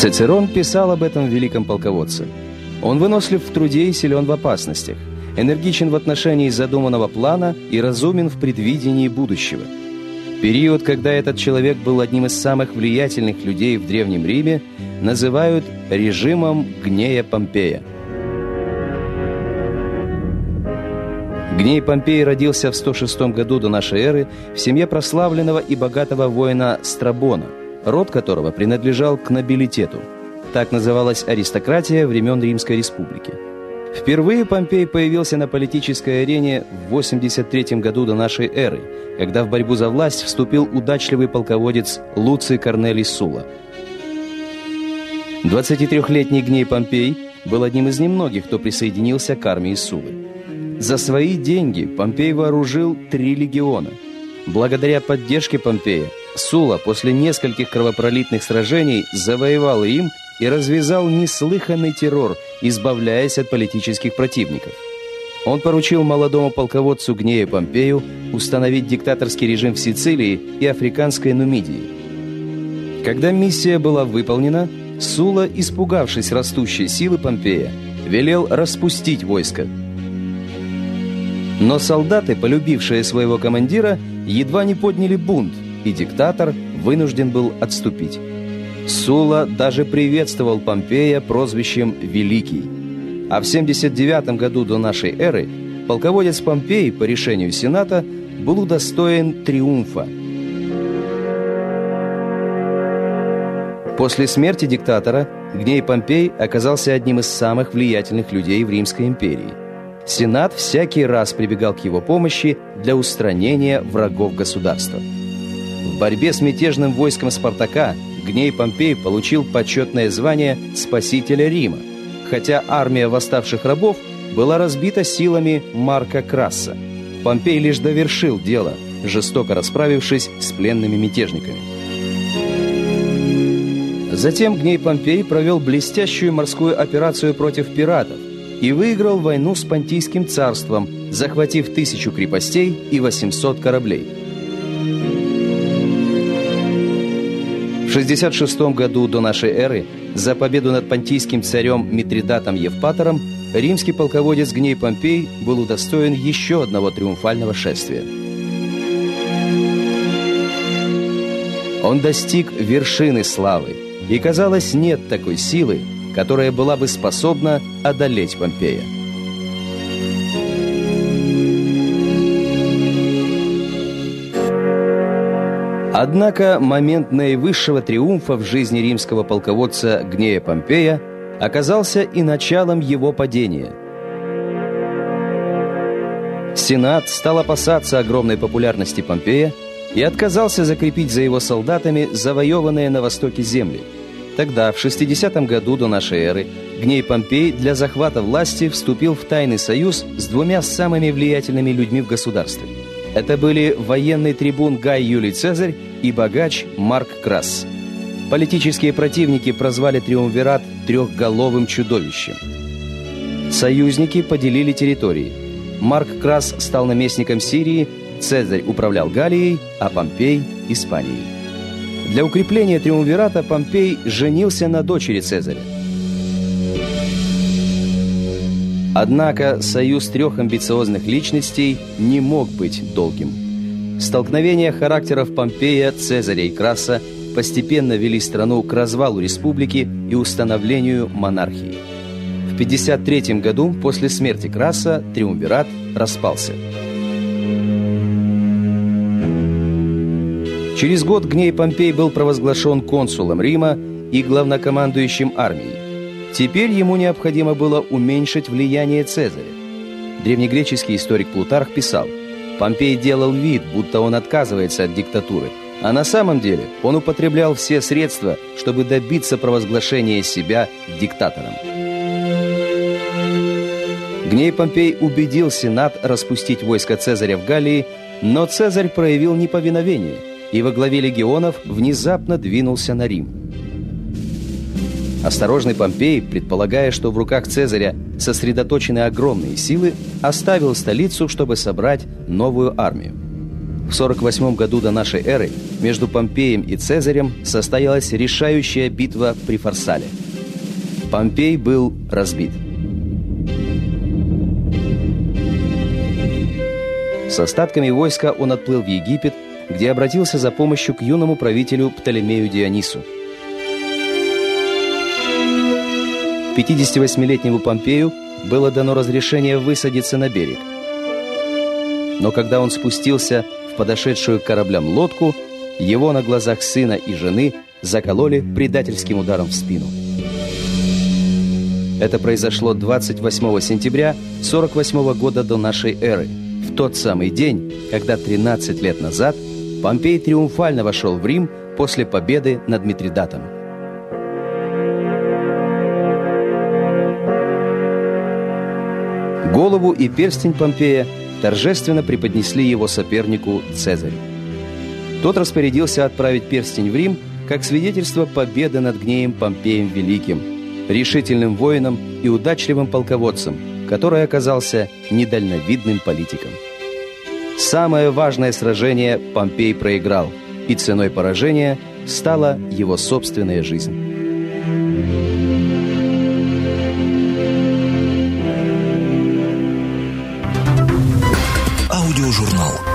Цицерон писал об этом великом полководце. Он вынослив в труде и силен в опасностях, энергичен в отношении задуманного плана и разумен в предвидении будущего. Период, когда этот человек был одним из самых влиятельных людей в Древнем Риме, называют режимом Гнея Помпея. Гней Помпей родился в 106 году до нашей эры в семье прославленного и богатого воина Страбона, род которого принадлежал к нобилитету. Так называлась аристократия времен Римской Республики. Впервые Помпей появился на политической арене в 83 году до нашей эры, когда в борьбу за власть вступил удачливый полководец Луций Корнелий Сула. 23-летний Гней Помпей был одним из немногих, кто присоединился к армии Сулы. За свои деньги Помпей вооружил три легиона. Благодаря поддержке Помпея Сула после нескольких кровопролитных сражений завоевал им и развязал неслыханный террор, избавляясь от политических противников. Он поручил молодому полководцу Гнея Помпею установить диктаторский режим в Сицилии и африканской Нумидии. Когда миссия была выполнена, Сула, испугавшись растущей силы Помпея, велел распустить войско – но солдаты, полюбившие своего командира, едва не подняли бунт, и диктатор вынужден был отступить. Сула даже приветствовал Помпея прозвищем «Великий». А в 79 году до нашей эры полководец Помпей по решению Сената был удостоен триумфа. После смерти диктатора Гней Помпей оказался одним из самых влиятельных людей в Римской империи. Сенат всякий раз прибегал к его помощи для устранения врагов государства. Борьбе с мятежным войском Спартака Гней Помпей получил почетное звание «Спасителя Рима», хотя армия восставших рабов была разбита силами Марка Краса. Помпей лишь довершил дело, жестоко расправившись с пленными мятежниками. Затем Гней Помпей провел блестящую морскую операцию против пиратов, и выиграл войну с Понтийским царством, захватив тысячу крепостей и 800 кораблей. В 66 году до нашей эры за победу над понтийским царем Митридатом Евпатором римский полководец Гней Помпей был удостоен еще одного триумфального шествия. Он достиг вершины славы, и, казалось, нет такой силы, которая была бы способна одолеть Помпея. Однако момент наивысшего триумфа в жизни римского полководца Гнея Помпея оказался и началом его падения. Сенат стал опасаться огромной популярности Помпея и отказался закрепить за его солдатами завоеванные на востоке земли – Тогда, в 60 году до нашей эры, Гней Помпей для захвата власти вступил в тайный союз с двумя самыми влиятельными людьми в государстве. Это были военный трибун Гай Юлий Цезарь и богач Марк Крас. Политические противники прозвали Триумвират «трехголовым чудовищем». Союзники поделили территории. Марк Крас стал наместником Сирии, Цезарь управлял Галией, а Помпей – Испанией. Для укрепления триумвирата Помпей женился на дочери Цезаря. Однако союз трех амбициозных личностей не мог быть долгим. Столкновения характеров Помпея, Цезаря и Краса постепенно вели страну к развалу республики и установлению монархии. В 53 году после смерти Краса триумвират распался – Через год Гней Помпей был провозглашен консулом Рима и главнокомандующим армией. Теперь ему необходимо было уменьшить влияние Цезаря. Древнегреческий историк Плутарх писал, Помпей делал вид, будто он отказывается от диктатуры, а на самом деле он употреблял все средства, чтобы добиться провозглашения себя диктатором. Гней Помпей убедил Сенат распустить войско Цезаря в Галлии, но Цезарь проявил неповиновение – и во главе легионов внезапно двинулся на Рим. Осторожный Помпей, предполагая, что в руках Цезаря сосредоточены огромные силы, оставил столицу, чтобы собрать новую армию. В 48 году до нашей эры между Помпеем и Цезарем состоялась решающая битва при Фарсале. Помпей был разбит. С остатками войска он отплыл в Египет, где обратился за помощью к юному правителю Птолемею Дионису. 58-летнему Помпею было дано разрешение высадиться на берег. Но когда он спустился в подошедшую к кораблям лодку, его на глазах сына и жены закололи предательским ударом в спину. Это произошло 28 сентября 48 года до нашей эры, в тот самый день, когда 13 лет назад Помпей триумфально вошел в Рим после победы над Митридатом. Голову и перстень Помпея торжественно преподнесли его сопернику Цезарю. Тот распорядился отправить перстень в Рим как свидетельство победы над гнеем Помпеем Великим, решительным воином и удачливым полководцем, который оказался недальновидным политиком. Самое важное сражение Помпей проиграл, и ценой поражения стала его собственная жизнь. Аудиожурнал